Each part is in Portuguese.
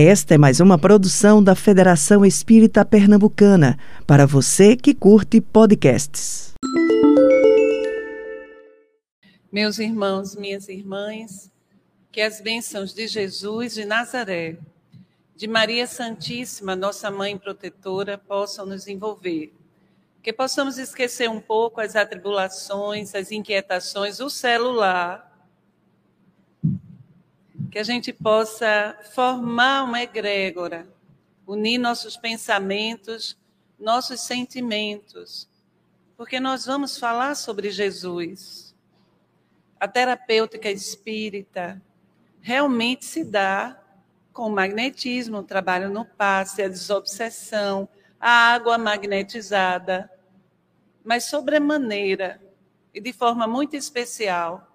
Esta é mais uma produção da Federação Espírita Pernambucana, para você que curte podcasts. Meus irmãos, minhas irmãs, que as bênçãos de Jesus de Nazaré, de Maria Santíssima, nossa mãe protetora, possam nos envolver. Que possamos esquecer um pouco as atribulações, as inquietações, o celular, que a gente possa formar uma egrégora, unir nossos pensamentos, nossos sentimentos, porque nós vamos falar sobre Jesus. A terapêutica espírita realmente se dá com o magnetismo, o trabalho no passe, a desobsessão, a água magnetizada, mas sobremaneira e de forma muito especial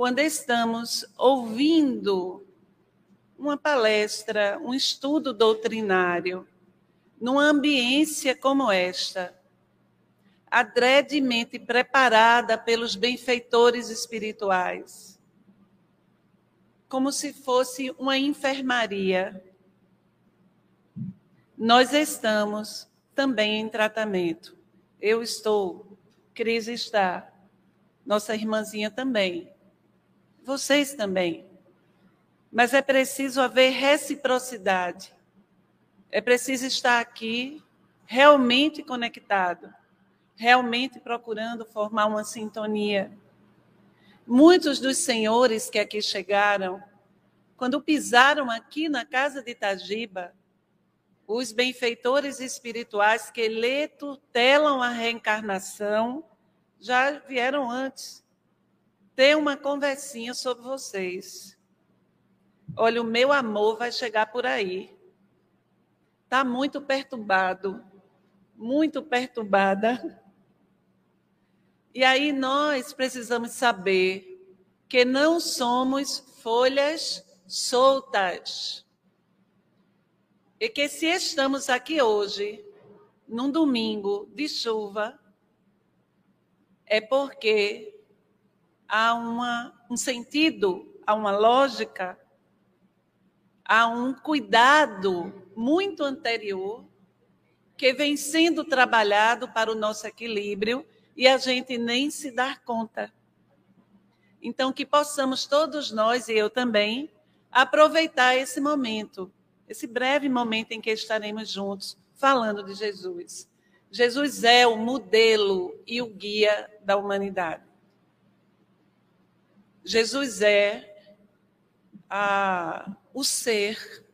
quando estamos ouvindo uma palestra, um estudo doutrinário, numa ambiência como esta, adredemente preparada pelos benfeitores espirituais, como se fosse uma enfermaria. Nós estamos também em tratamento. Eu estou, Cris está, nossa irmãzinha também vocês também. Mas é preciso haver reciprocidade. É preciso estar aqui realmente conectado, realmente procurando formar uma sintonia. Muitos dos senhores que aqui chegaram, quando pisaram aqui na casa de Itagiba, os benfeitores espirituais que lhe tutelam a reencarnação já vieram antes ter uma conversinha sobre vocês. Olha, o meu amor vai chegar por aí. Está muito perturbado, muito perturbada. E aí nós precisamos saber que não somos folhas soltas. E que se estamos aqui hoje, num domingo de chuva, é porque há uma, um sentido, há uma lógica, há um cuidado muito anterior que vem sendo trabalhado para o nosso equilíbrio e a gente nem se dar conta. Então, que possamos todos nós, e eu também, aproveitar esse momento, esse breve momento em que estaremos juntos, falando de Jesus. Jesus é o modelo e o guia da humanidade. Jesus é a, o ser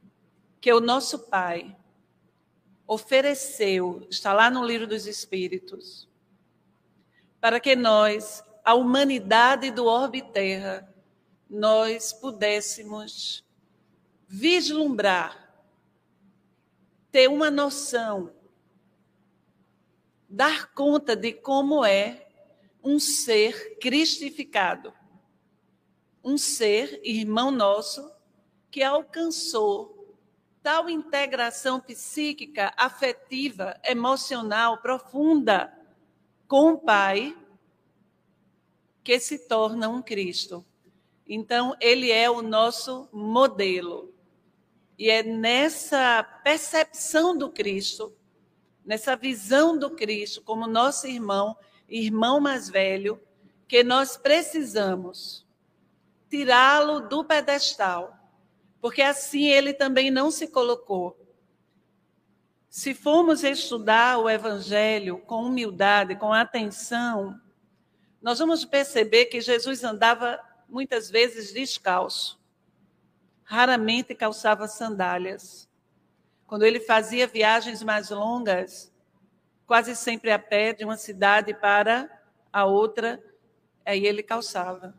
que o nosso Pai ofereceu, está lá no livro dos Espíritos, para que nós, a humanidade do orbe terra, nós pudéssemos vislumbrar, ter uma noção, dar conta de como é um ser cristificado um ser, irmão nosso, que alcançou tal integração psíquica, afetiva, emocional profunda com o Pai, que se torna um Cristo. Então, ele é o nosso modelo. E é nessa percepção do Cristo, nessa visão do Cristo como nosso irmão, irmão mais velho, que nós precisamos tirá-lo do pedestal, porque assim ele também não se colocou. Se formos estudar o Evangelho com humildade, com atenção, nós vamos perceber que Jesus andava muitas vezes descalço, raramente calçava sandálias. Quando ele fazia viagens mais longas, quase sempre a pé, de uma cidade para a outra, aí ele calçava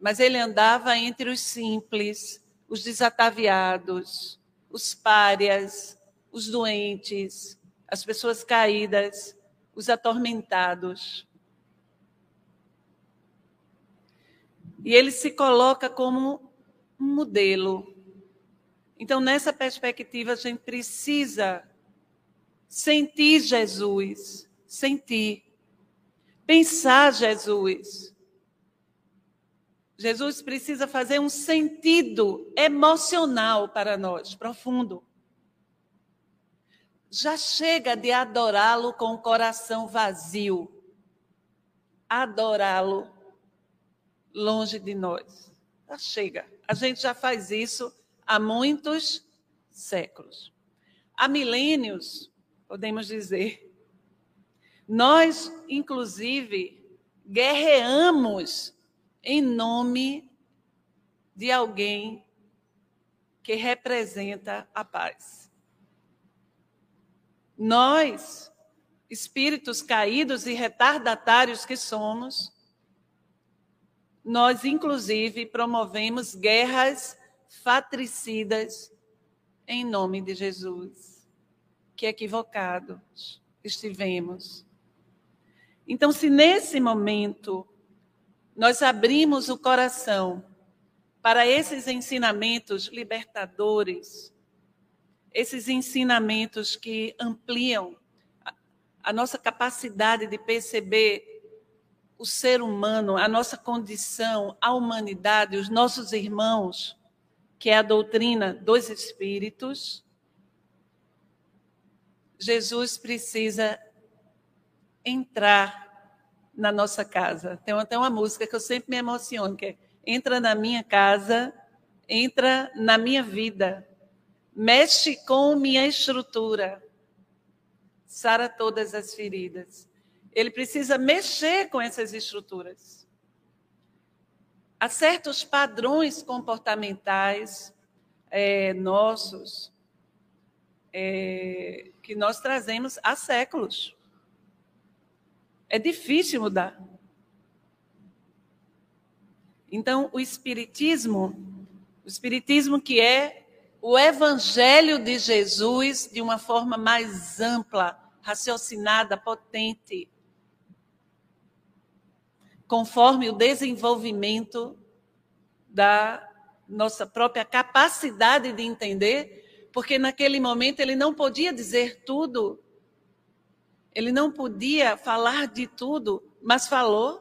mas ele andava entre os simples, os desataviados, os párias, os doentes, as pessoas caídas, os atormentados. E ele se coloca como um modelo. Então, nessa perspectiva, a gente precisa sentir Jesus, sentir, pensar Jesus Jesus precisa fazer um sentido emocional para nós, profundo. Já chega de adorá-lo com o coração vazio. Adorá-lo longe de nós. Já chega. A gente já faz isso há muitos séculos. Há milênios, podemos dizer. Nós, inclusive, guerreamos em nome de alguém que representa a paz. Nós, espíritos caídos e retardatários que somos, nós, inclusive, promovemos guerras fatricidas em nome de Jesus. Que equivocados estivemos. Então, se nesse momento nós abrimos o coração para esses ensinamentos libertadores, esses ensinamentos que ampliam a nossa capacidade de perceber o ser humano, a nossa condição, a humanidade, os nossos irmãos, que é a doutrina dos espíritos, Jesus precisa entrar na nossa casa. Tem até uma música que eu sempre me emociono, que é Entra na minha casa, entra na minha vida, mexe com minha estrutura, sara todas as feridas. Ele precisa mexer com essas estruturas. Há certos padrões comportamentais é, nossos é, que nós trazemos há séculos. É difícil mudar. Então, o Espiritismo, o Espiritismo que é o Evangelho de Jesus de uma forma mais ampla, raciocinada, potente, conforme o desenvolvimento da nossa própria capacidade de entender, porque naquele momento ele não podia dizer tudo ele não podia falar de tudo, mas falou.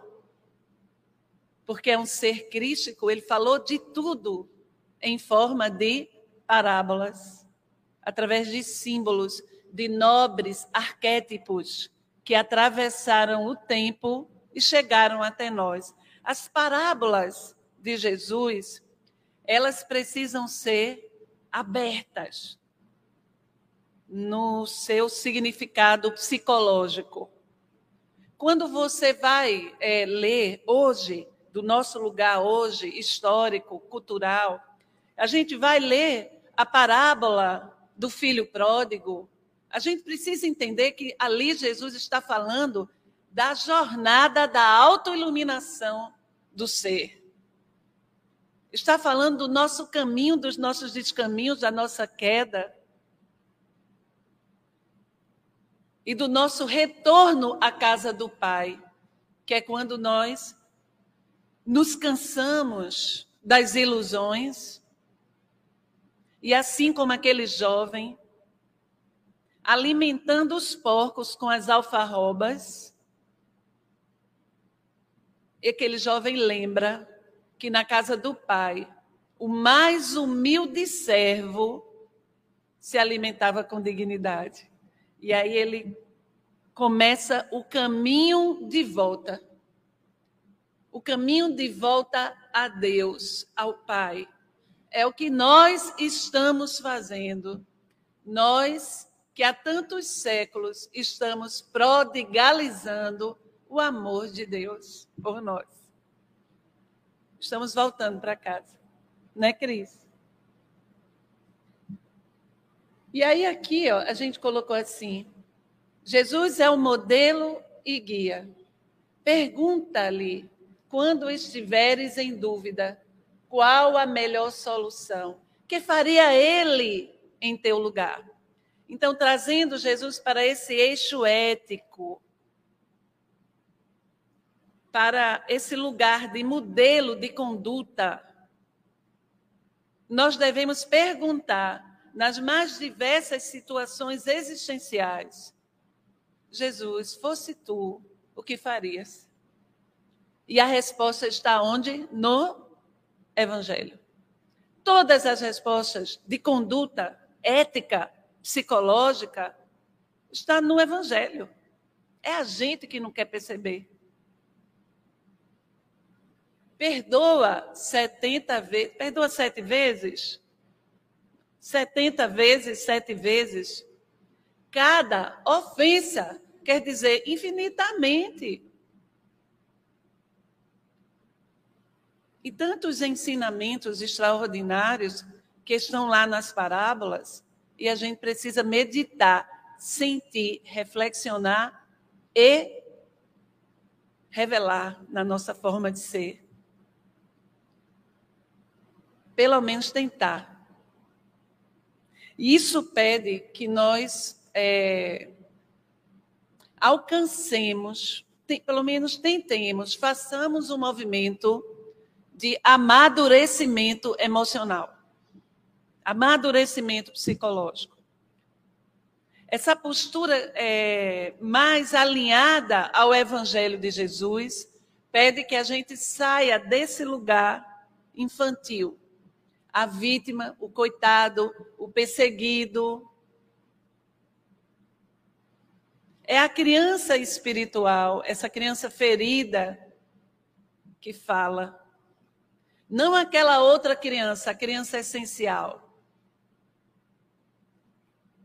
Porque é um ser crístico, ele falou de tudo em forma de parábolas, através de símbolos, de nobres arquétipos que atravessaram o tempo e chegaram até nós. As parábolas de Jesus, elas precisam ser abertas, no seu significado psicológico. Quando você vai é, ler hoje, do nosso lugar hoje, histórico, cultural, a gente vai ler a parábola do filho pródigo. A gente precisa entender que ali Jesus está falando da jornada da autoiluminação do ser. Está falando do nosso caminho, dos nossos descaminhos, da nossa queda. E do nosso retorno à casa do Pai, que é quando nós nos cansamos das ilusões e assim como aquele jovem alimentando os porcos com as alfarrobas, e aquele jovem lembra que na casa do pai, o mais humilde servo se alimentava com dignidade. E aí ele começa o caminho de volta. O caminho de volta a Deus, ao Pai. É o que nós estamos fazendo. Nós que há tantos séculos estamos prodigalizando o amor de Deus por nós. Estamos voltando para casa, né, Cris? E aí aqui, ó, a gente colocou assim: Jesus é o modelo e guia. Pergunta-lhe, quando estiveres em dúvida, qual a melhor solução? Que faria ele em teu lugar? Então, trazendo Jesus para esse eixo ético, para esse lugar de modelo de conduta, nós devemos perguntar nas mais diversas situações existenciais. Jesus, fosse tu, o que farias? E a resposta está onde? No evangelho. Todas as respostas de conduta ética, psicológica, está no evangelho. É a gente que não quer perceber. Perdoa 70 vezes, perdoa sete vezes? 70 vezes, sete vezes. Cada ofensa quer dizer infinitamente. E tantos ensinamentos extraordinários que estão lá nas parábolas, e a gente precisa meditar, sentir, reflexionar e revelar na nossa forma de ser. Pelo menos tentar. Isso pede que nós é, alcancemos, tem, pelo menos tentemos, façamos um movimento de amadurecimento emocional, amadurecimento psicológico. Essa postura é, mais alinhada ao Evangelho de Jesus pede que a gente saia desse lugar infantil. A vítima, o coitado, o perseguido. É a criança espiritual, essa criança ferida, que fala não aquela outra criança, a criança essencial.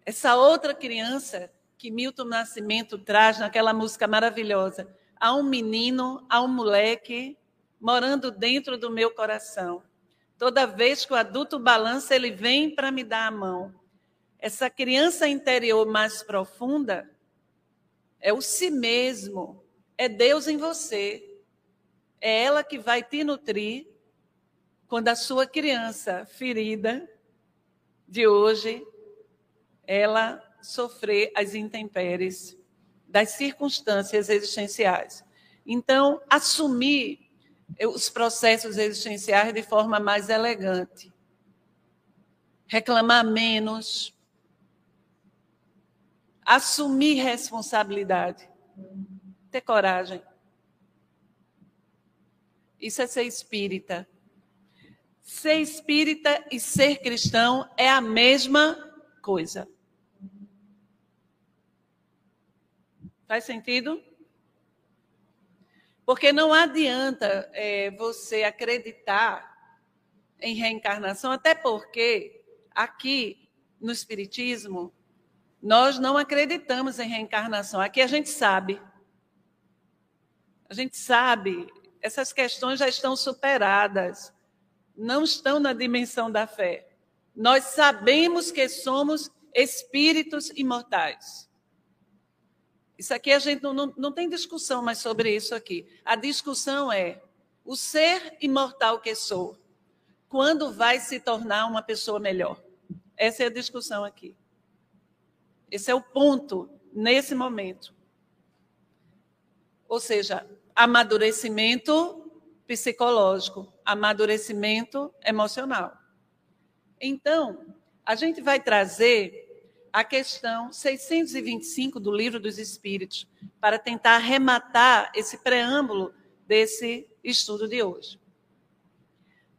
Essa outra criança que Milton Nascimento traz naquela música maravilhosa. Há um menino, há um moleque morando dentro do meu coração. Toda vez que o adulto balança, ele vem para me dar a mão. Essa criança interior mais profunda é o si mesmo, é Deus em você. É ela que vai te nutrir quando a sua criança ferida de hoje ela sofrer as intempéries das circunstâncias existenciais. Então, assumir os processos existenciais de forma mais elegante. Reclamar menos. Assumir responsabilidade. Ter coragem. Isso é ser espírita. Ser espírita e ser cristão é a mesma coisa. Faz sentido? Porque não adianta é, você acreditar em reencarnação, até porque aqui no Espiritismo nós não acreditamos em reencarnação. Aqui a gente sabe. A gente sabe, essas questões já estão superadas não estão na dimensão da fé. Nós sabemos que somos espíritos imortais. Isso aqui a gente não, não, não tem discussão mais sobre isso aqui. A discussão é o ser imortal que sou, quando vai se tornar uma pessoa melhor? Essa é a discussão aqui. Esse é o ponto nesse momento. Ou seja, amadurecimento psicológico, amadurecimento emocional. Então, a gente vai trazer a questão 625 do Livro dos Espíritos para tentar arrematar esse preâmbulo desse estudo de hoje.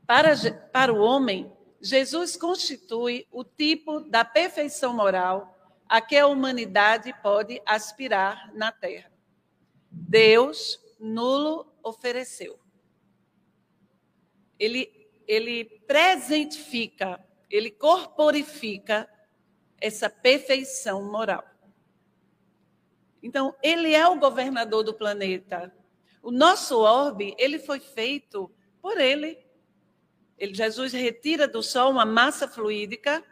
Para, para o homem, Jesus constitui o tipo da perfeição moral a que a humanidade pode aspirar na Terra. Deus nulo ofereceu ele, ele presentifica, ele corporifica essa perfeição moral. Então, ele é o governador do planeta. O nosso orbe, ele foi feito por ele. ele. Jesus retira do Sol uma massa fluídica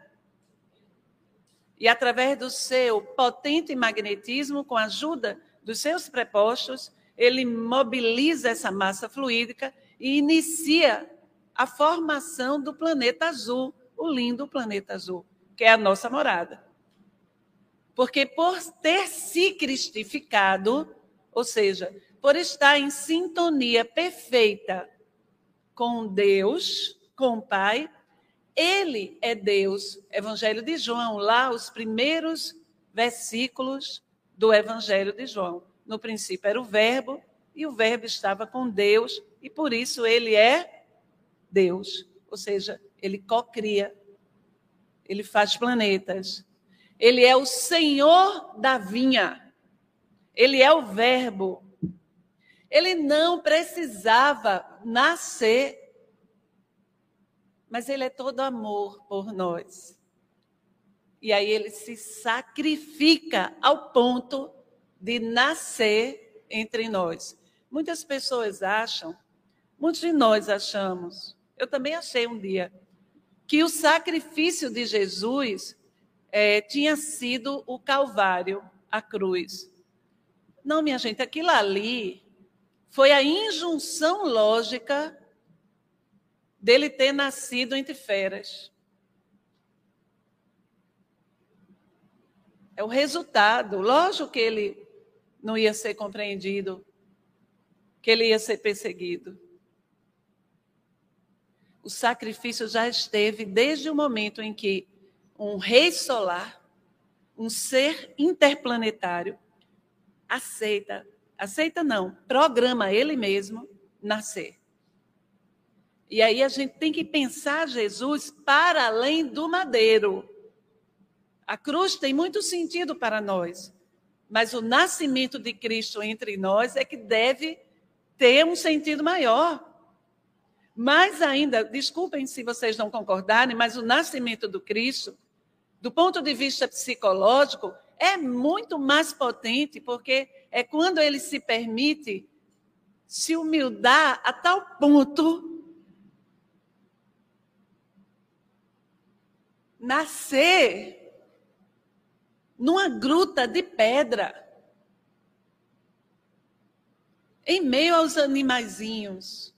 e, através do seu potente magnetismo, com a ajuda dos seus prepostos, ele mobiliza essa massa fluídica e inicia a formação do planeta azul, o lindo planeta azul, que é a nossa morada. Porque por ter se cristificado, ou seja, por estar em sintonia perfeita com Deus, com o Pai, ele é Deus. Evangelho de João, lá os primeiros versículos do Evangelho de João. No princípio era o Verbo, e o Verbo estava com Deus, e por isso ele é Deus, ou seja, ele cocria, ele faz planetas, ele é o Senhor da vinha, ele é o Verbo. Ele não precisava nascer, mas ele é todo amor por nós. E aí ele se sacrifica ao ponto de nascer entre nós. Muitas pessoas acham, muitos de nós achamos, eu também achei um dia, que o sacrifício de Jesus é, tinha sido o Calvário, a cruz. Não, minha gente, aquilo ali foi a injunção lógica dele ter nascido entre feras. É o resultado. Lógico que ele não ia ser compreendido, que ele ia ser perseguido. O sacrifício já esteve desde o momento em que um rei solar, um ser interplanetário, aceita, aceita não, programa ele mesmo nascer. E aí a gente tem que pensar Jesus para além do madeiro. A cruz tem muito sentido para nós, mas o nascimento de Cristo entre nós é que deve ter um sentido maior. Mais ainda, desculpem se vocês não concordarem, mas o nascimento do Cristo, do ponto de vista psicológico, é muito mais potente, porque é quando ele se permite se humildar a tal ponto nascer numa gruta de pedra, em meio aos animaizinhos,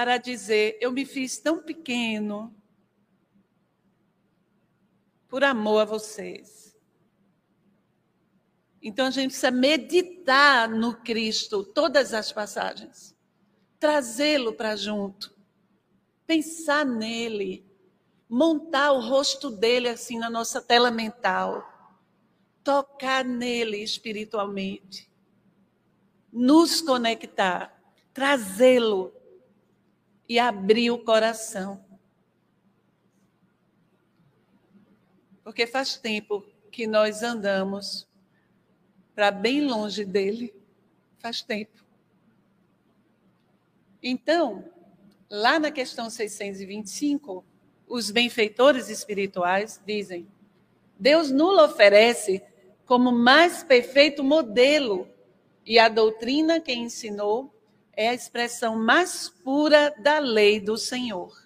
para dizer: Eu me fiz tão pequeno por amor a vocês. Então a gente precisa meditar no Cristo, todas as passagens, trazê-lo para junto, pensar nele montar o rosto dele assim na nossa tela mental, tocar nele espiritualmente, nos conectar, trazê-lo e abrir o coração. Porque faz tempo que nós andamos para bem longe dele. Faz tempo. Então, lá na questão 625, os benfeitores espirituais dizem: Deus nulo oferece como mais perfeito modelo, e a doutrina que ensinou é a expressão mais pura da lei do Senhor.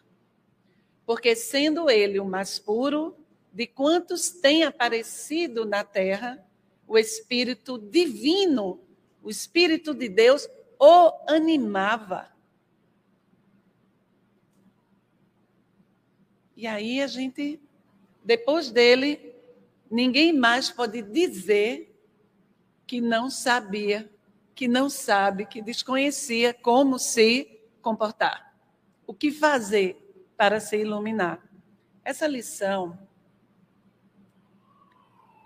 Porque, sendo ele o mais puro de quantos tem aparecido na terra, o Espírito Divino, o Espírito de Deus, o animava E aí a gente, depois dele, ninguém mais pode dizer que não sabia, que não sabe, que desconhecia como se comportar. O que fazer para se iluminar? Essa lição,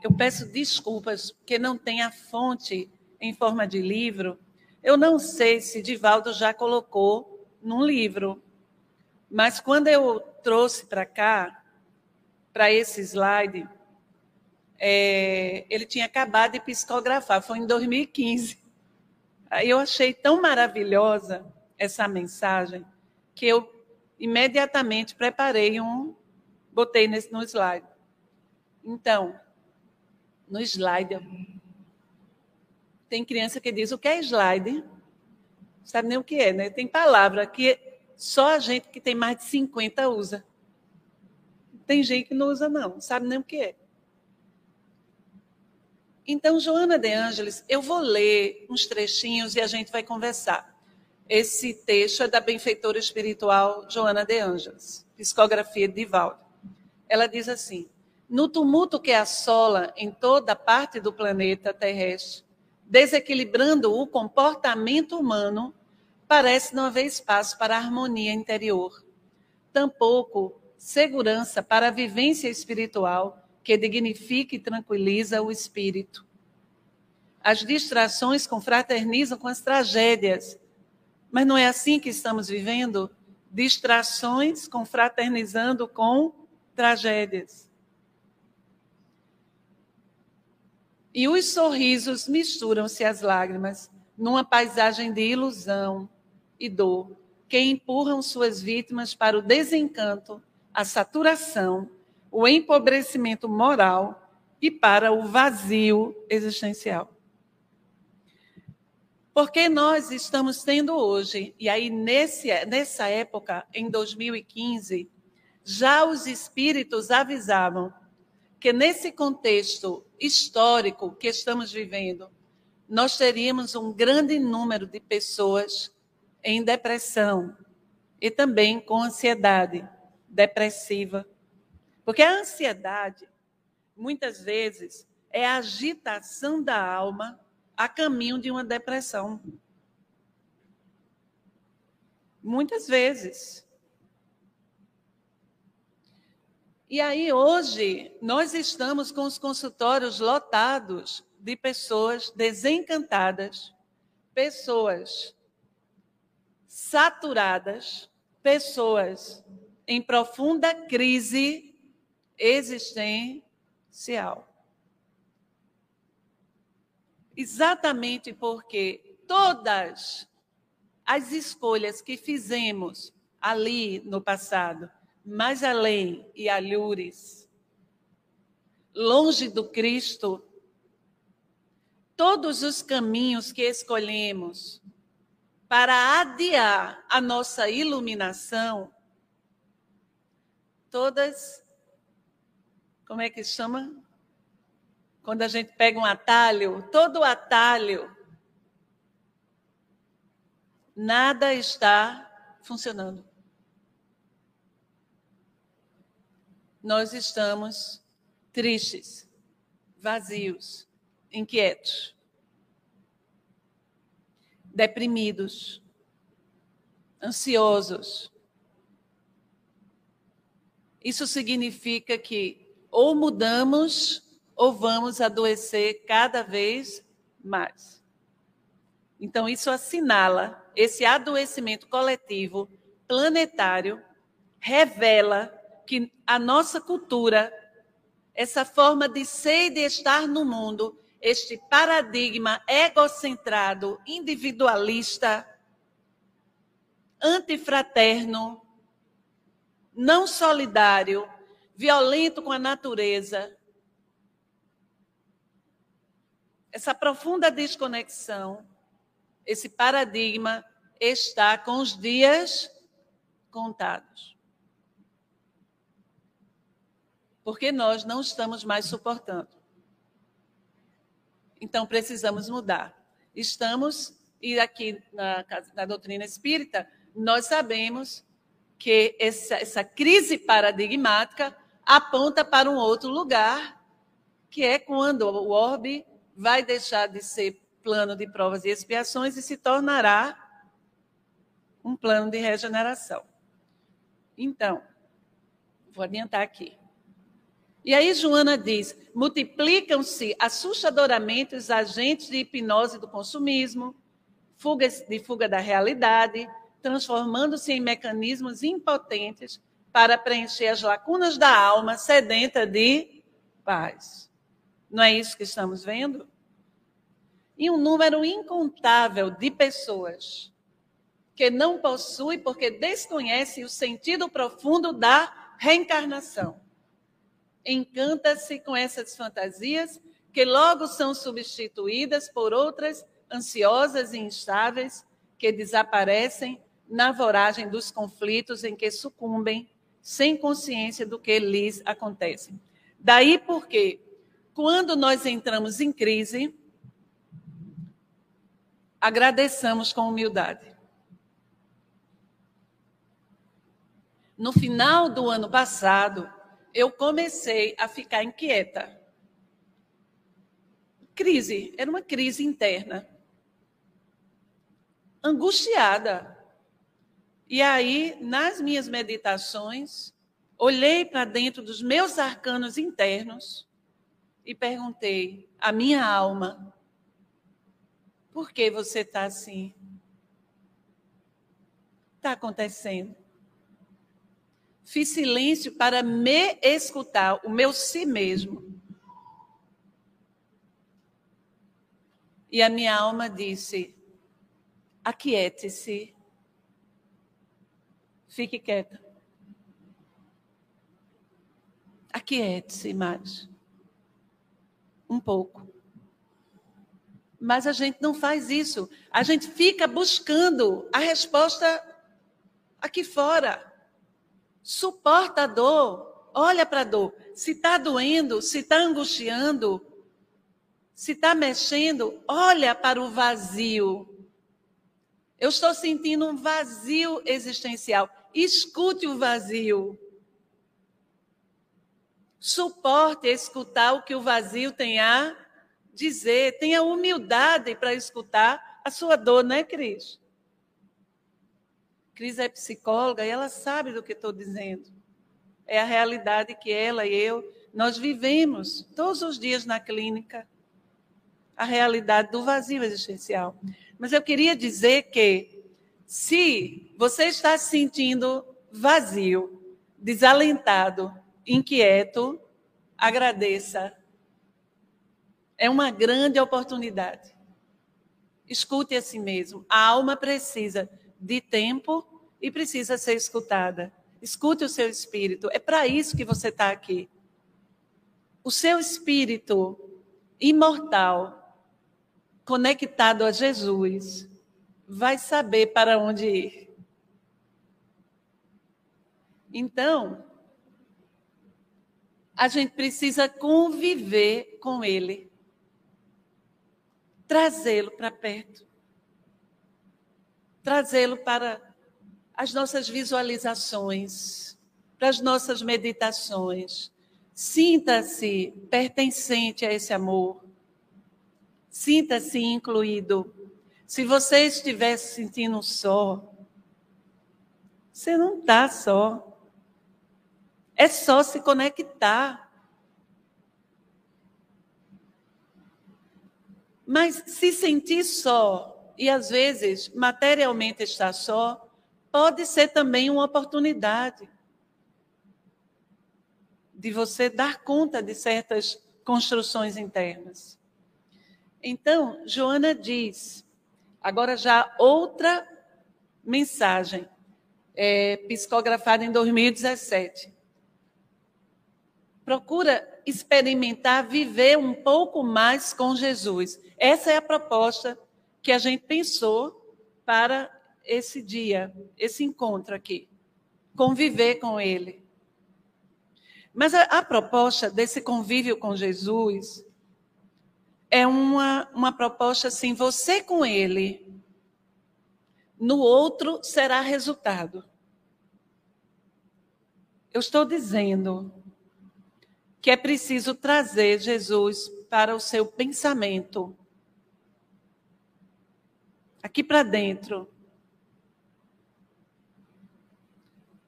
eu peço desculpas porque não tem a fonte em forma de livro. Eu não sei se Divaldo já colocou num livro, mas quando eu trouxe para cá, para esse slide, é, ele tinha acabado de psicografar, foi em 2015. Aí eu achei tão maravilhosa essa mensagem que eu imediatamente preparei um, botei nesse, no slide. Então, no slide, tem criança que diz o que é slide, sabe nem o que é, né? Tem palavra que só a gente que tem mais de 50 usa. Tem gente que não usa, não, sabe nem o que é. Então, Joana de Ângeles, eu vou ler uns trechinhos e a gente vai conversar. Esse texto é da benfeitora espiritual Joana de Ângeles, psicografia de Divaldo. Ela diz assim: No tumulto que assola em toda parte do planeta terrestre, desequilibrando o comportamento humano, parece não haver espaço para harmonia interior. Tampouco segurança para a vivência espiritual que dignifica e tranquiliza o espírito. As distrações confraternizam com as tragédias, Mas não é assim que estamos vivendo? Distrações confraternizando com tragédias. E os sorrisos misturam-se às lágrimas numa paisagem de ilusão e dor que empurram suas vítimas para o desencanto, a saturação, o empobrecimento moral e para o vazio existencial. Porque nós estamos tendo hoje, e aí nesse, nessa época, em 2015, já os espíritos avisavam que nesse contexto histórico que estamos vivendo, nós teríamos um grande número de pessoas em depressão e também com ansiedade depressiva. Porque a ansiedade, muitas vezes, é a agitação da alma a caminho de uma depressão. Muitas vezes. E aí, hoje, nós estamos com os consultórios lotados de pessoas desencantadas, pessoas saturadas, pessoas em profunda crise existencial. Exatamente porque todas as escolhas que fizemos ali no passado, mais além e alhures, longe do Cristo, todos os caminhos que escolhemos para adiar a nossa iluminação, todas, como é que chama? Quando a gente pega um atalho, todo atalho, nada está funcionando. Nós estamos tristes, vazios, inquietos, deprimidos, ansiosos. Isso significa que ou mudamos ou vamos adoecer cada vez mais. Então, isso assinala esse adoecimento coletivo planetário, revela que a nossa cultura, essa forma de ser e de estar no mundo, este paradigma egocentrado, individualista, antifraterno, não solidário, violento com a natureza, essa profunda desconexão, esse paradigma está com os dias contados. Porque nós não estamos mais suportando. Então precisamos mudar. Estamos, e aqui na, na doutrina espírita, nós sabemos que essa, essa crise paradigmática aponta para um outro lugar, que é quando o orbe vai deixar de ser plano de provas e expiações e se tornará um plano de regeneração. Então, vou adiantar aqui. E aí Joana diz: multiplicam-se assustadoramente os agentes de hipnose do consumismo, fuga de fuga da realidade, transformando-se em mecanismos impotentes para preencher as lacunas da alma sedenta de paz. Não é isso que estamos vendo? E um número incontável de pessoas que não possui porque desconhece o sentido profundo da reencarnação. Encanta-se com essas fantasias que logo são substituídas por outras ansiosas e instáveis que desaparecem na voragem dos conflitos em que sucumbem sem consciência do que lhes acontece. Daí porque quando nós entramos em crise, agradeçamos com humildade. No final do ano passado, eu comecei a ficar inquieta. Crise, era uma crise interna. Angustiada. E aí, nas minhas meditações, olhei para dentro dos meus arcanos internos e perguntei à minha alma: por que você está assim? está acontecendo? Fiz silêncio para me escutar, o meu si mesmo. E a minha alma disse: aquiete-se, fique quieta. Aquiete-se mais. Um pouco. Mas a gente não faz isso. A gente fica buscando a resposta aqui fora. Suporta a dor, olha para a dor. Se está doendo, se está angustiando, se está mexendo, olha para o vazio. Eu estou sentindo um vazio existencial. Escute o vazio. Suporte escutar o que o vazio tem a dizer. Tenha humildade para escutar a sua dor, é, Cris? Cris é psicóloga e ela sabe do que estou dizendo. É a realidade que ela e eu, nós vivemos todos os dias na clínica a realidade do vazio existencial. Mas eu queria dizer que, se você está se sentindo vazio, desalentado, inquieto, agradeça. É uma grande oportunidade. Escute a si mesmo. A alma precisa de tempo e precisa ser escutada. Escute o seu espírito. É para isso que você está aqui. O seu espírito imortal conectado a Jesus, vai saber para onde ir. Então, a gente precisa conviver com Ele, trazê-lo para perto, trazê-lo para as nossas visualizações, para as nossas meditações. Sinta-se pertencente a esse amor. Sinta-se incluído. Se você estiver se sentindo só, você não está só. É só se conectar. Mas se sentir só, e às vezes materialmente estar só, pode ser também uma oportunidade de você dar conta de certas construções internas. Então, Joana diz, agora já outra mensagem, é, psicografada em 2017. Procura experimentar, viver um pouco mais com Jesus. Essa é a proposta que a gente pensou para esse dia, esse encontro aqui. Conviver com Ele. Mas a, a proposta desse convívio com Jesus é uma, uma proposta assim: você com ele, no outro será resultado. Eu estou dizendo que é preciso trazer Jesus para o seu pensamento. Aqui para dentro.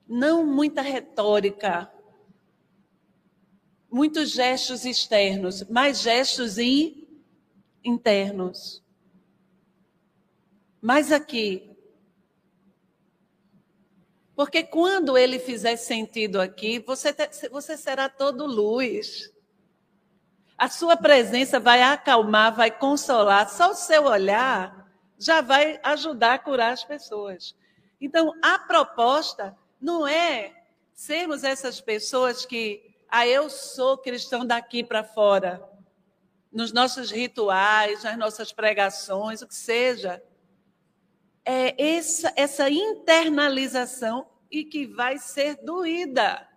Não muita retórica, muitos gestos externos, mas gestos in, internos. Mas aqui, porque quando ele fizer sentido aqui, você, você será todo luz. A sua presença vai acalmar, vai consolar. Só o seu olhar já vai ajudar a curar as pessoas. Então, a proposta não é sermos essas pessoas que, ah, eu sou cristão daqui para fora nos nossos rituais, nas nossas pregações, o que seja. É essa, essa internalização e que vai ser doída.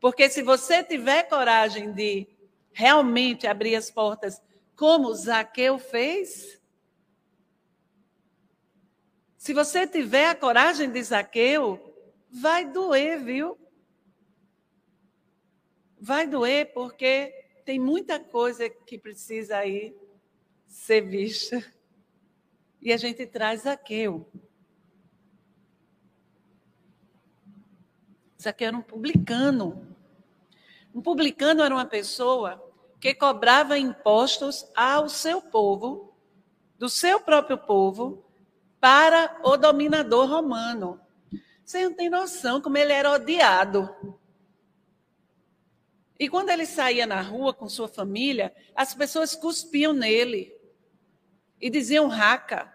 Porque se você tiver coragem de realmente abrir as portas, como Zaqueu fez, se você tiver a coragem de Zaqueu, vai doer, viu? Vai doer porque tem muita coisa que precisa aí ser vista. E a gente traz Zaqueu. Zaqueu era um publicano. Um publicano era uma pessoa que cobrava impostos ao seu povo, do seu próprio povo, para o dominador romano. Você não tem noção como ele era odiado. E quando ele saía na rua com sua família, as pessoas cuspiam nele e diziam raca.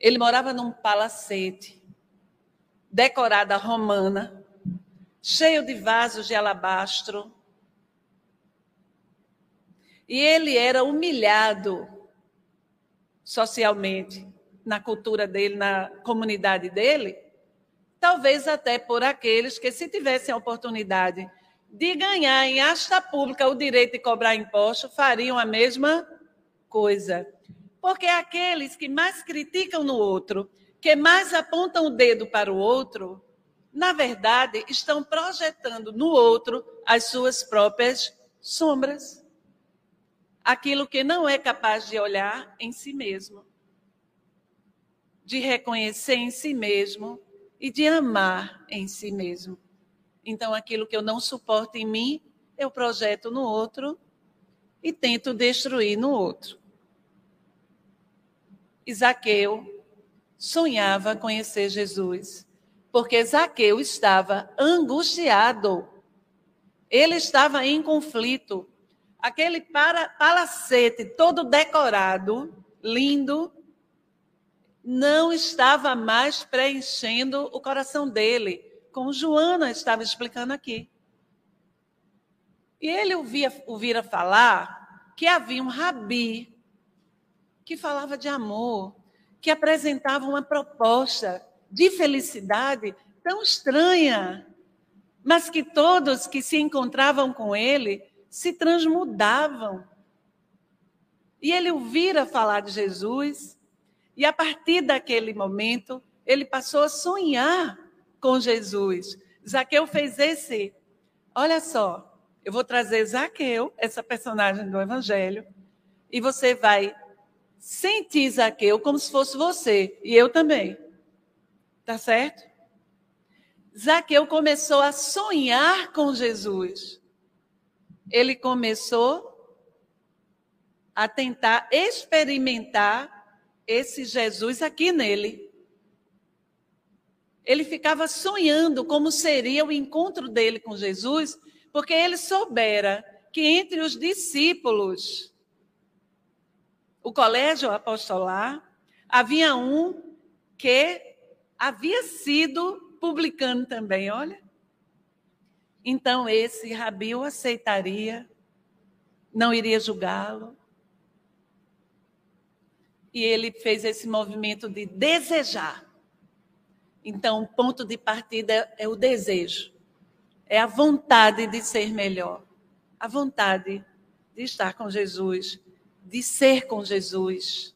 Ele morava num palacete, decorada romana, cheio de vasos de alabastro. E ele era humilhado socialmente, na cultura dele, na comunidade dele, talvez até por aqueles que, se tivessem a oportunidade de ganhar em asta pública o direito de cobrar imposto, fariam a mesma coisa. Porque aqueles que mais criticam no outro, que mais apontam o dedo para o outro, na verdade, estão projetando no outro as suas próprias sombras. Aquilo que não é capaz de olhar em si mesmo, de reconhecer em si mesmo e de amar em si mesmo. Então, aquilo que eu não suporto em mim, eu projeto no outro e tento destruir no outro. Isaqueu sonhava conhecer Jesus, porque Zaqueu estava angustiado. Ele estava em conflito. Aquele para, palacete todo decorado, lindo, não estava mais preenchendo o coração dele como Joana estava explicando aqui. E ele ouvia, ouvira falar que havia um rabi que falava de amor, que apresentava uma proposta de felicidade tão estranha, mas que todos que se encontravam com ele se transmudavam. E ele ouvira falar de Jesus, e a partir daquele momento, ele passou a sonhar com Jesus. Zaqueu fez esse. Olha só, eu vou trazer Zaqueu, essa personagem do Evangelho, e você vai sentir Zaqueu como se fosse você, e eu também. Tá certo? Zaqueu começou a sonhar com Jesus. Ele começou a tentar experimentar esse Jesus aqui nele. Ele ficava sonhando como seria o encontro dele com Jesus, porque ele soubera que entre os discípulos, o colégio apostolar, havia um que havia sido publicano também, olha. Então esse rabi o aceitaria, não iria julgá-lo. E ele fez esse movimento de desejar então, o ponto de partida é o desejo, é a vontade de ser melhor, a vontade de estar com Jesus, de ser com Jesus,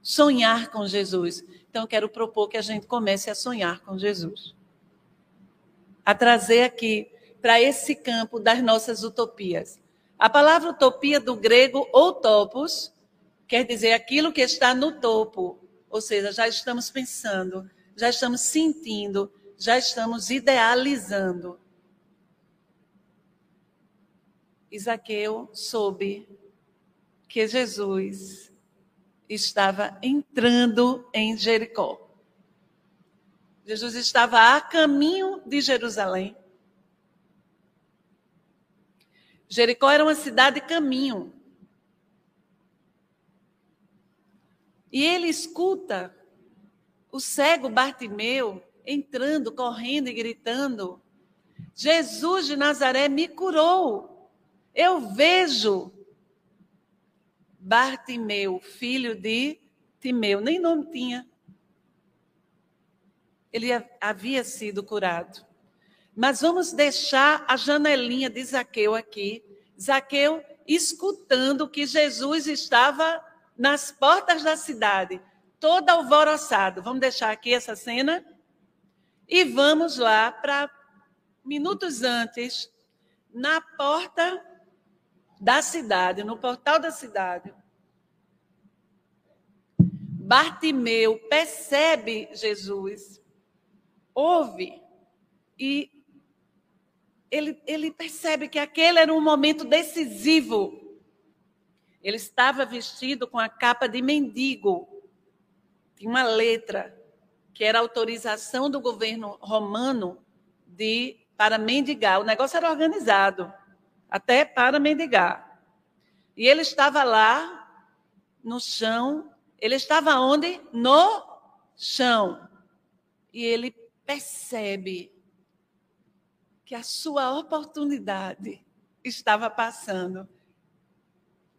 sonhar com Jesus. Então, quero propor que a gente comece a sonhar com Jesus. A trazer aqui para esse campo das nossas utopias. A palavra utopia do grego topos quer dizer aquilo que está no topo, ou seja, já estamos pensando já estamos sentindo, já estamos idealizando. Isaqueu soube que Jesus estava entrando em Jericó. Jesus estava a caminho de Jerusalém. Jericó era uma cidade caminho. E ele escuta o cego Bartimeu entrando, correndo e gritando: Jesus de Nazaré me curou. Eu vejo. Bartimeu, filho de Timeu, nem nome tinha. Ele havia sido curado. Mas vamos deixar a janelinha de Zaqueu aqui. Zaqueu escutando que Jesus estava nas portas da cidade todo alvoroçado. Vamos deixar aqui essa cena e vamos lá para minutos antes, na porta da cidade, no portal da cidade. Bartimeu percebe Jesus, ouve e ele, ele percebe que aquele era um momento decisivo. Ele estava vestido com a capa de mendigo tinha uma letra que era autorização do governo romano de para mendigar. O negócio era organizado, até para mendigar. E ele estava lá no chão. Ele estava onde? No chão. E ele percebe que a sua oportunidade estava passando.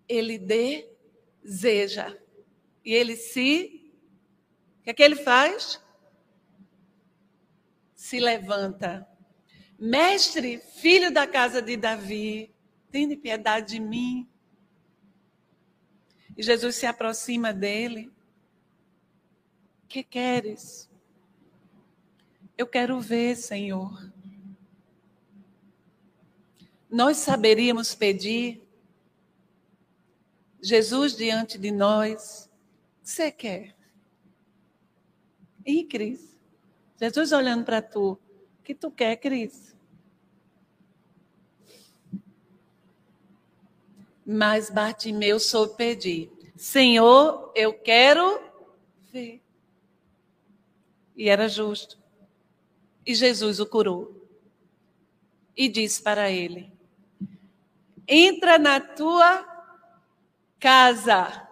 Ele deseja. E ele se. O que é que ele faz? Se levanta. Mestre, filho da casa de Davi, tenha piedade de mim. E Jesus se aproxima dele. O que queres? Eu quero ver, Senhor nós saberíamos pedir Jesus diante de nós. Você quer? E Cris? Jesus olhando para tu. O que tu quer, Cris? Mas Bartimeu soube pedir. Senhor, eu quero ver. E era justo. E Jesus o curou. E disse para ele: entra na tua casa.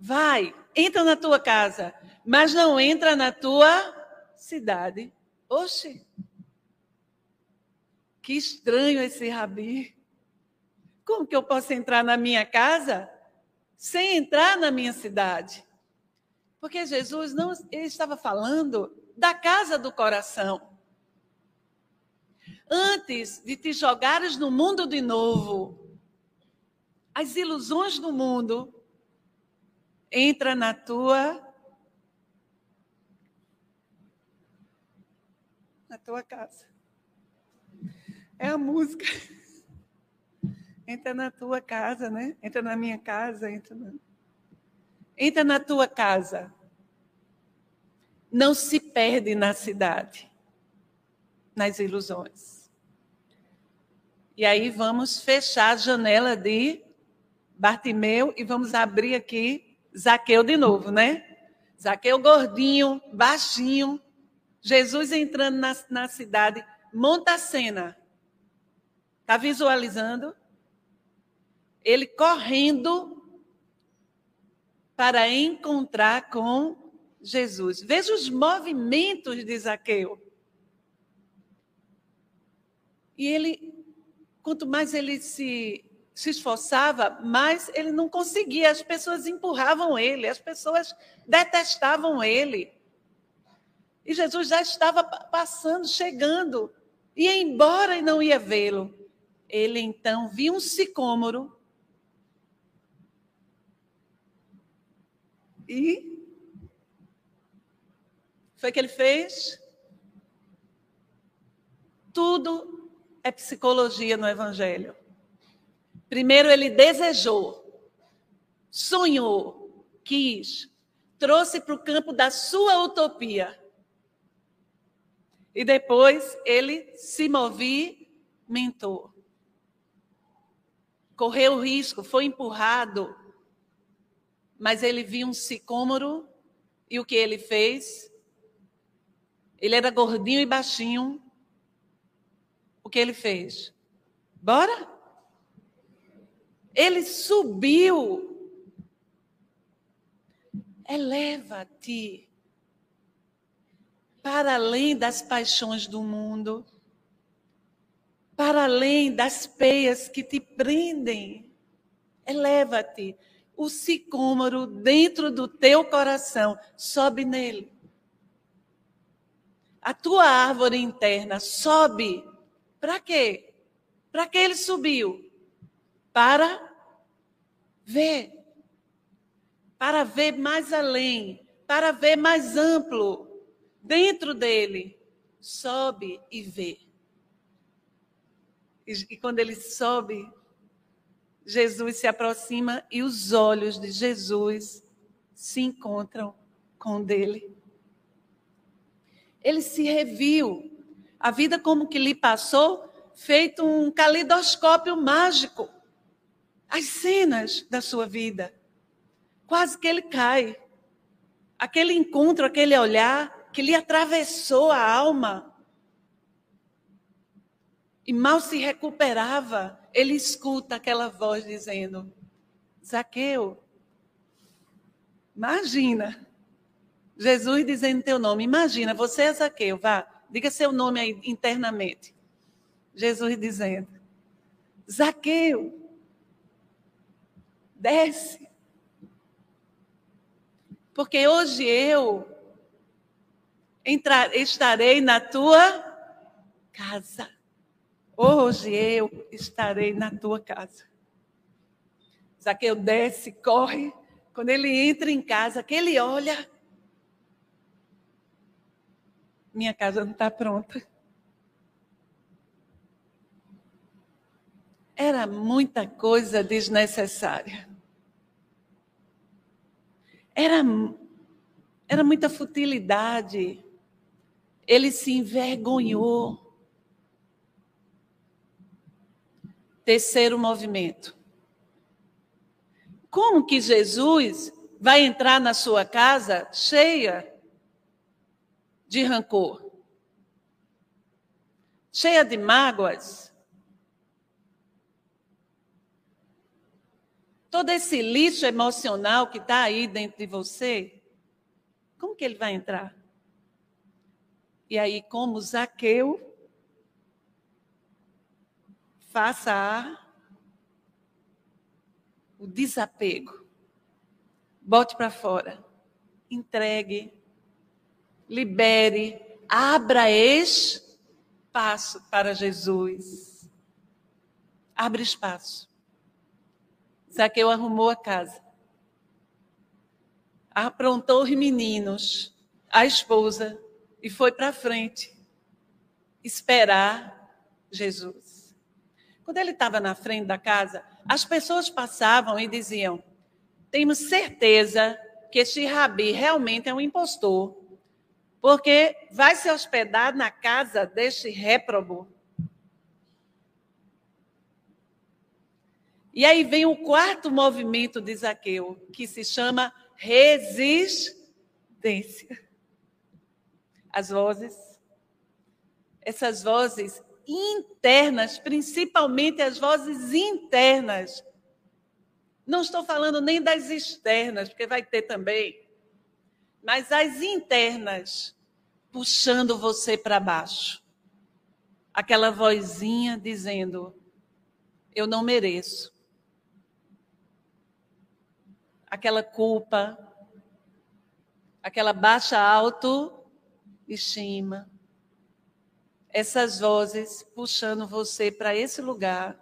Vai, entra na tua casa, mas não entra na tua cidade. Oxe, que estranho esse rabi. Como que eu posso entrar na minha casa sem entrar na minha cidade? Porque Jesus não ele estava falando da casa do coração. Antes de te jogares no mundo de novo, as ilusões do mundo entra na tua na tua casa. É a música. Entra na tua casa, né? Entra na minha casa, entra na... Entra na tua casa. Não se perde na cidade, nas ilusões. E aí vamos fechar a janela de Bartimeu e vamos abrir aqui Zaqueu de novo, né? Zaqueu gordinho, baixinho. Jesus entrando na, na cidade, monta a cena. Está visualizando? Ele correndo para encontrar com Jesus. Veja os movimentos de Zaqueu. E ele quanto mais ele se, se esforçava, mais ele não conseguia. As pessoas empurravam ele, as pessoas detestavam ele. E Jesus já estava passando, chegando, ia embora e não ia vê-lo. Ele então viu um sicômoro e foi que ele fez? Tudo é psicologia no Evangelho. Primeiro, ele desejou, sonhou, quis, trouxe para o campo da sua utopia. E depois ele se movimentou. Correu risco, foi empurrado, mas ele viu um sicômoro e o que ele fez? Ele era gordinho e baixinho, o que ele fez? Bora? Ele subiu. Eleva-te para além das paixões do mundo, para além das peias que te prendem. Eleva-te. O sicômoro dentro do teu coração, sobe nele. A tua árvore interna sobe para quê? Para que ele subiu? Para ver. Para ver mais além, para ver mais amplo dentro dele. Sobe e vê. E, e quando ele sobe, Jesus se aproxima e os olhos de Jesus se encontram com dele. Ele se reviu a vida como que lhe passou, feito um calidoscópio mágico. As cenas da sua vida. Quase que ele cai. aquele encontro, aquele olhar que lhe atravessou a alma. E mal se recuperava, ele escuta aquela voz dizendo: Zaqueu, imagina, Jesus dizendo teu nome, imagina, você é Zaqueu, vá, diga seu nome aí internamente. Jesus dizendo: Zaqueu, desce. Porque hoje eu entrar, estarei na tua casa. Hoje eu estarei na tua casa. Zaqueu desce, corre. Quando ele entra em casa, que ele olha. Minha casa não está pronta. Era muita coisa desnecessária. Era, era muita futilidade. Ele se envergonhou. Terceiro movimento. Como que Jesus vai entrar na sua casa cheia de rancor? Cheia de mágoas? Todo esse lixo emocional que está aí dentro de você, como que ele vai entrar? E aí, como Zaqueu, faça o desapego. Bote para fora. Entregue. Libere. Abra espaço para Jesus. Abre espaço. Zaqueu arrumou a casa. Aprontou os meninos, a esposa, e foi para frente esperar Jesus. Quando ele estava na frente da casa, as pessoas passavam e diziam: Temos certeza que este rabi realmente é um impostor, porque vai se hospedar na casa deste réprobo. E aí vem o quarto movimento de Zaqueu, que se chama resistência. As vozes, essas vozes internas, principalmente as vozes internas. Não estou falando nem das externas, porque vai ter também, mas as internas, puxando você para baixo. Aquela vozinha dizendo: Eu não mereço. Aquela culpa, aquela baixa autoestima essas vozes puxando você para esse lugar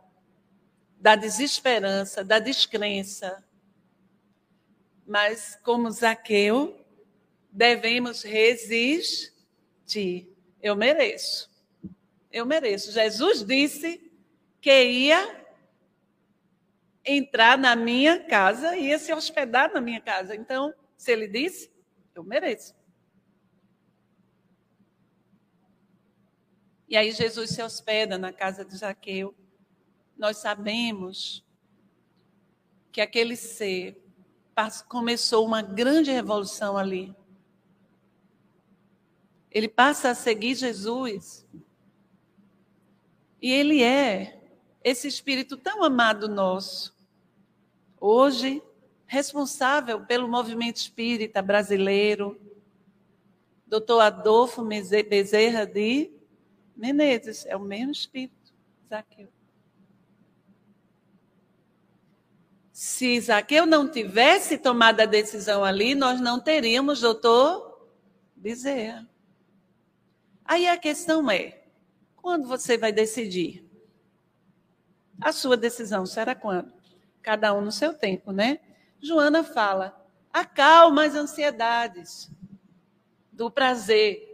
da desesperança, da descrença. Mas, como Zaqueu, devemos resistir. Eu mereço. Eu mereço. Jesus disse que ia entrar na minha casa, ia se hospedar na minha casa. Então, se ele disse, eu mereço. E aí Jesus se hospeda na casa de Zaqueu. Nós sabemos que aquele ser começou uma grande revolução ali. Ele passa a seguir Jesus. E ele é esse espírito tão amado nosso. Hoje, responsável pelo movimento espírita brasileiro, doutor Adolfo Bezerra de Menezes, é o mesmo espírito, Zaqueu. Se Zaqueu não tivesse tomado a decisão ali, nós não teríamos doutor Bezerra. Aí a questão é: quando você vai decidir? A sua decisão será quando? Cada um no seu tempo, né? Joana fala: acalma as ansiedades do prazer,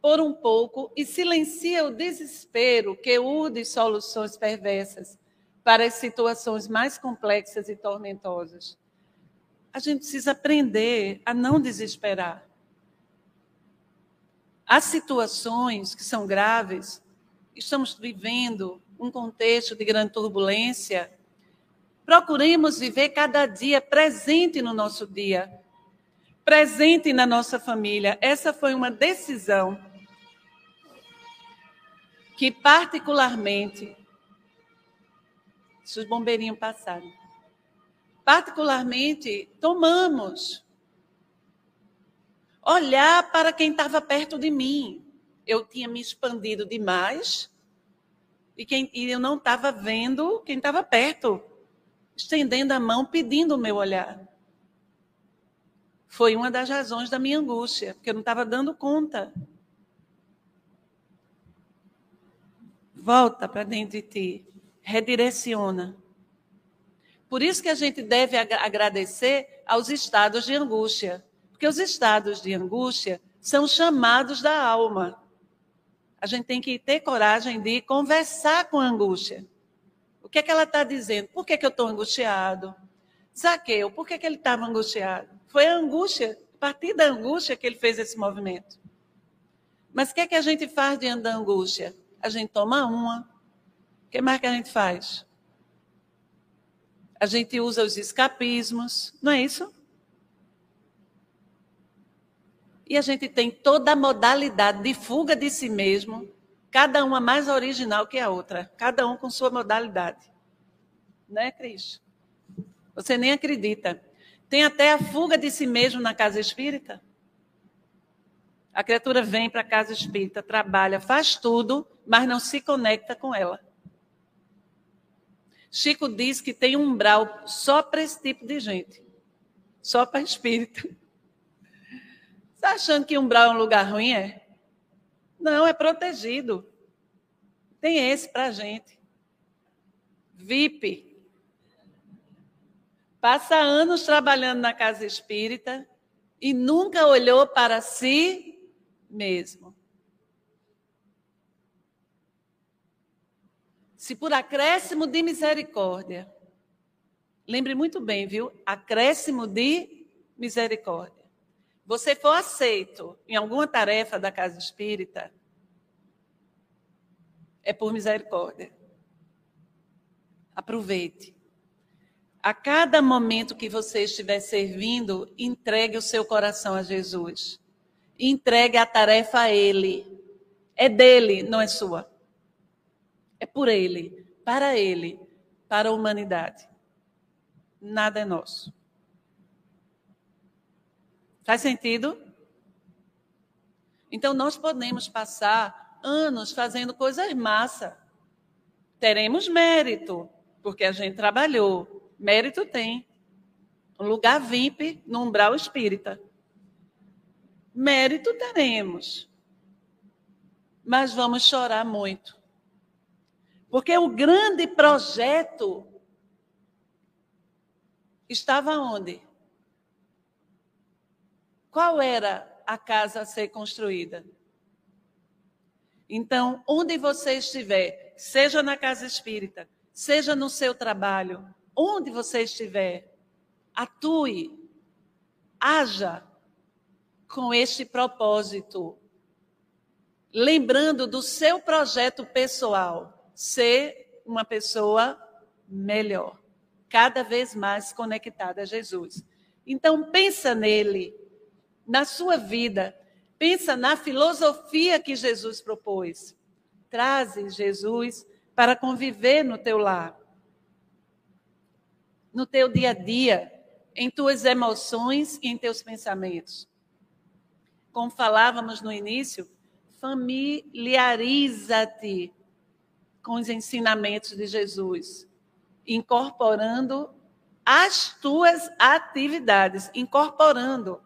por um pouco e silencia o desespero que urde soluções perversas para as situações mais complexas e tormentosas. A gente precisa aprender a não desesperar. Há situações que são graves, estamos vivendo um contexto de grande turbulência. Procuremos viver cada dia presente no nosso dia, presente na nossa família. Essa foi uma decisão que, particularmente, se os bombeirinhos passarem, particularmente, tomamos. Olhar para quem estava perto de mim. Eu tinha me expandido demais e, quem, e eu não estava vendo quem estava perto, estendendo a mão, pedindo o meu olhar. Foi uma das razões da minha angústia, porque eu não estava dando conta. Volta para dentro de ti, redireciona. Por isso que a gente deve agradecer aos estados de angústia, porque os estados de angústia são chamados da alma. A gente tem que ter coragem de conversar com a angústia. O que é que ela está dizendo? Por que, que eu estou angustiado? Zaqueu, por que, que ele estava angustiado? Foi a angústia, a partir da angústia que ele fez esse movimento. Mas o que é que a gente faz diante da angústia? A gente toma uma. O que mais que a gente faz? A gente usa os escapismos, não é isso? E a gente tem toda a modalidade de fuga de si mesmo, cada uma mais original que a outra, cada um com sua modalidade. Não é, Cris? Você nem acredita. Tem até a fuga de si mesmo na casa espírita. A criatura vem para a casa espírita, trabalha, faz tudo, mas não se conecta com ela. Chico diz que tem um umbral só para esse tipo de gente, só para espírito. Está achando que umbral é um lugar ruim? É? Não, é protegido. Tem esse para gente. VIP. Passa anos trabalhando na casa espírita e nunca olhou para si mesmo. Se por acréscimo de misericórdia, lembre muito bem, viu? Acréscimo de misericórdia você for aceito em alguma tarefa da casa espírita, é por misericórdia. Aproveite. A cada momento que você estiver servindo, entregue o seu coração a Jesus. Entregue a tarefa a Ele. É dele, não é sua. É por Ele, para Ele, para a humanidade. Nada é nosso. Faz sentido? Então, nós podemos passar anos fazendo coisas massa. Teremos mérito, porque a gente trabalhou. Mérito tem. Um lugar VIP no umbral espírita. Mérito teremos. Mas vamos chorar muito. Porque o grande projeto estava onde? Qual era a casa a ser construída? Então, onde você estiver, seja na casa espírita, seja no seu trabalho, onde você estiver, atue, haja com este propósito, lembrando do seu projeto pessoal, ser uma pessoa melhor, cada vez mais conectada a Jesus. Então pensa nele, na sua vida. Pensa na filosofia que Jesus propôs. Traze Jesus para conviver no teu lar, no teu dia a dia, em tuas emoções e em teus pensamentos. Como falávamos no início, familiariza-te com os ensinamentos de Jesus, incorporando as tuas atividades, incorporando.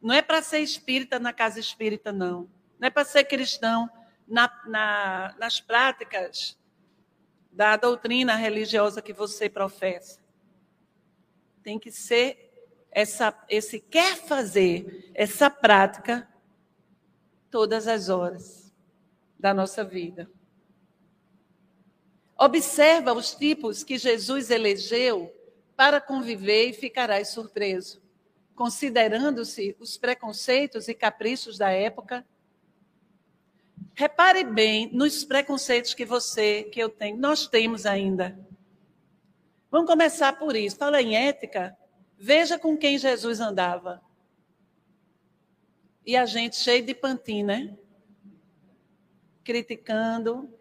Não é para ser espírita na casa espírita, não. Não é para ser cristão na, na, nas práticas da doutrina religiosa que você professa. Tem que ser essa, esse quer fazer essa prática todas as horas da nossa vida. Observa os tipos que Jesus elegeu para conviver e ficarás surpreso considerando-se os preconceitos e caprichos da época. Repare bem nos preconceitos que você, que eu tenho, nós temos ainda. Vamos começar por isso. Fala em ética. Veja com quem Jesus andava. E a gente cheio de pantina, né? criticando.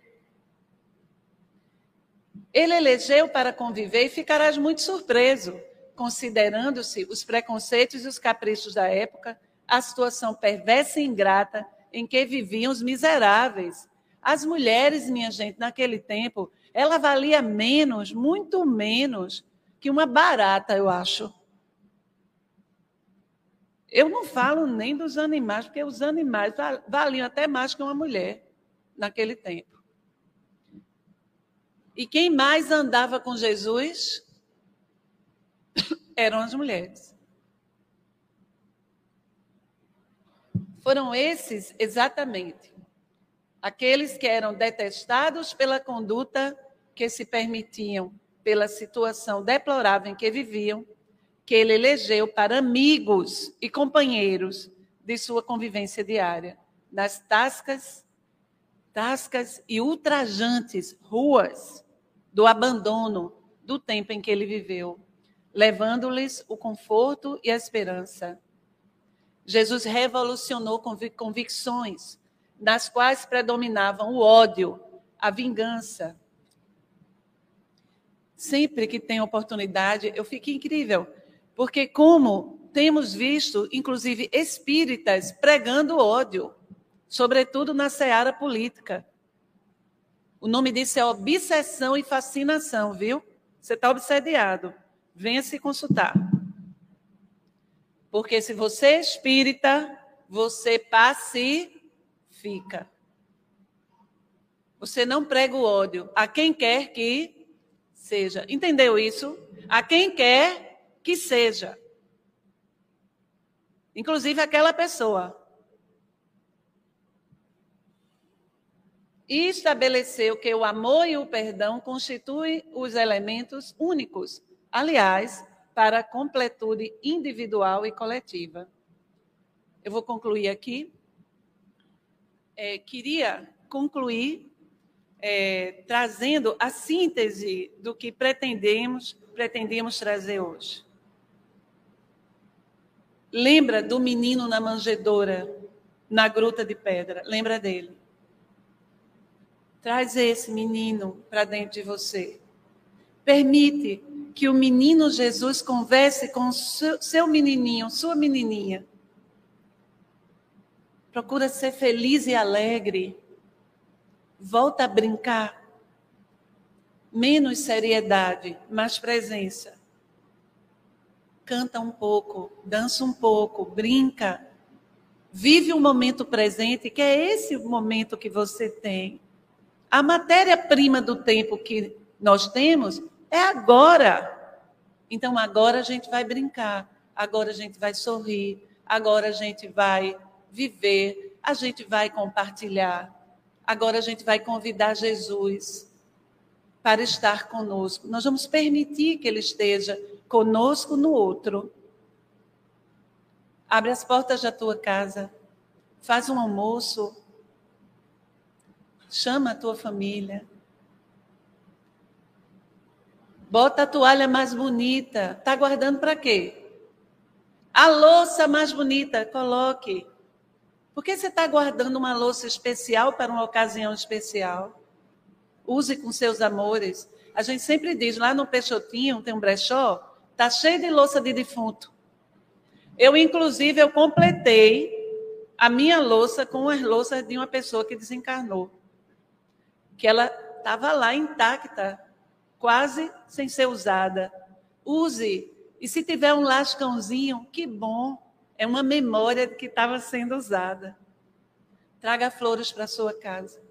Ele elegeu para conviver e ficarás muito surpreso, considerando-se os preconceitos e os caprichos da época, a situação perversa e ingrata em que viviam os miseráveis. As mulheres, minha gente, naquele tempo, ela valia menos, muito menos que uma barata, eu acho. Eu não falo nem dos animais, porque os animais valiam até mais que uma mulher naquele tempo. E quem mais andava com Jesus eram as mulheres. Foram esses exatamente aqueles que eram detestados pela conduta que se permitiam, pela situação deplorável em que viviam que ele elegeu para amigos e companheiros de sua convivência diária, nas tascas, tascas e ultrajantes ruas do abandono do tempo em que ele viveu, levando-lhes o conforto e a esperança. Jesus revolucionou convicções nas quais predominavam o ódio, a vingança. Sempre que tem oportunidade, eu fico incrível porque, como temos visto, inclusive espíritas pregando ódio, sobretudo na seara política. O nome disso é obsessão e fascinação, viu? Você está obsediado. Venha se consultar. Porque se você é espírita, você pacifica. Você não prega o ódio a quem quer que seja. Entendeu isso? A quem quer que seja. Inclusive aquela pessoa. E estabeleceu que o amor e o perdão constituem os elementos únicos, aliás, para a completude individual e coletiva. Eu vou concluir aqui. É, queria concluir é, trazendo a síntese do que pretendemos, pretendemos trazer hoje. Lembra do menino na manjedoura, na gruta de pedra? Lembra dele? Traz esse menino para dentro de você. Permite que o menino Jesus converse com seu menininho, sua menininha. Procura ser feliz e alegre. Volta a brincar. Menos seriedade, mais presença canta um pouco, dança um pouco, brinca, vive o um momento presente, que é esse momento que você tem. A matéria-prima do tempo que nós temos é agora. Então, agora a gente vai brincar, agora a gente vai sorrir, agora a gente vai viver, a gente vai compartilhar, agora a gente vai convidar Jesus para estar conosco. Nós vamos permitir que Ele esteja conosco no outro. Abre as portas da tua casa, faz um almoço, chama a tua família. Bota a toalha mais bonita. Tá guardando para quê? A louça mais bonita, coloque. Por que você está guardando uma louça especial para uma ocasião especial? Use com seus amores. A gente sempre diz, lá no Peixotinho tem um brechó, Está cheio de louça de defunto. Eu, inclusive, eu completei a minha louça com as louças de uma pessoa que desencarnou. Que ela estava lá intacta, quase sem ser usada. Use. E se tiver um lascãozinho, que bom. É uma memória que estava sendo usada. Traga flores para sua casa.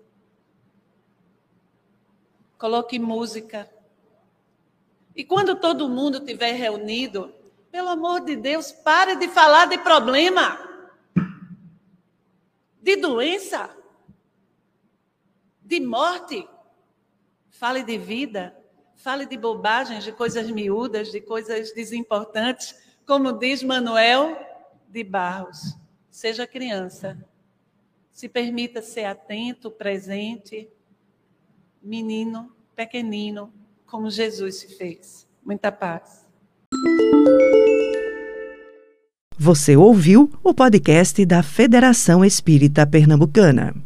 Coloque música. E quando todo mundo estiver reunido, pelo amor de Deus, pare de falar de problema, de doença, de morte. Fale de vida, fale de bobagens, de coisas miúdas, de coisas desimportantes, como diz Manuel de Barros. Seja criança. Se permita ser atento, presente, menino, pequenino, como Jesus se fez. Muita paz. Você ouviu o podcast da Federação Espírita Pernambucana.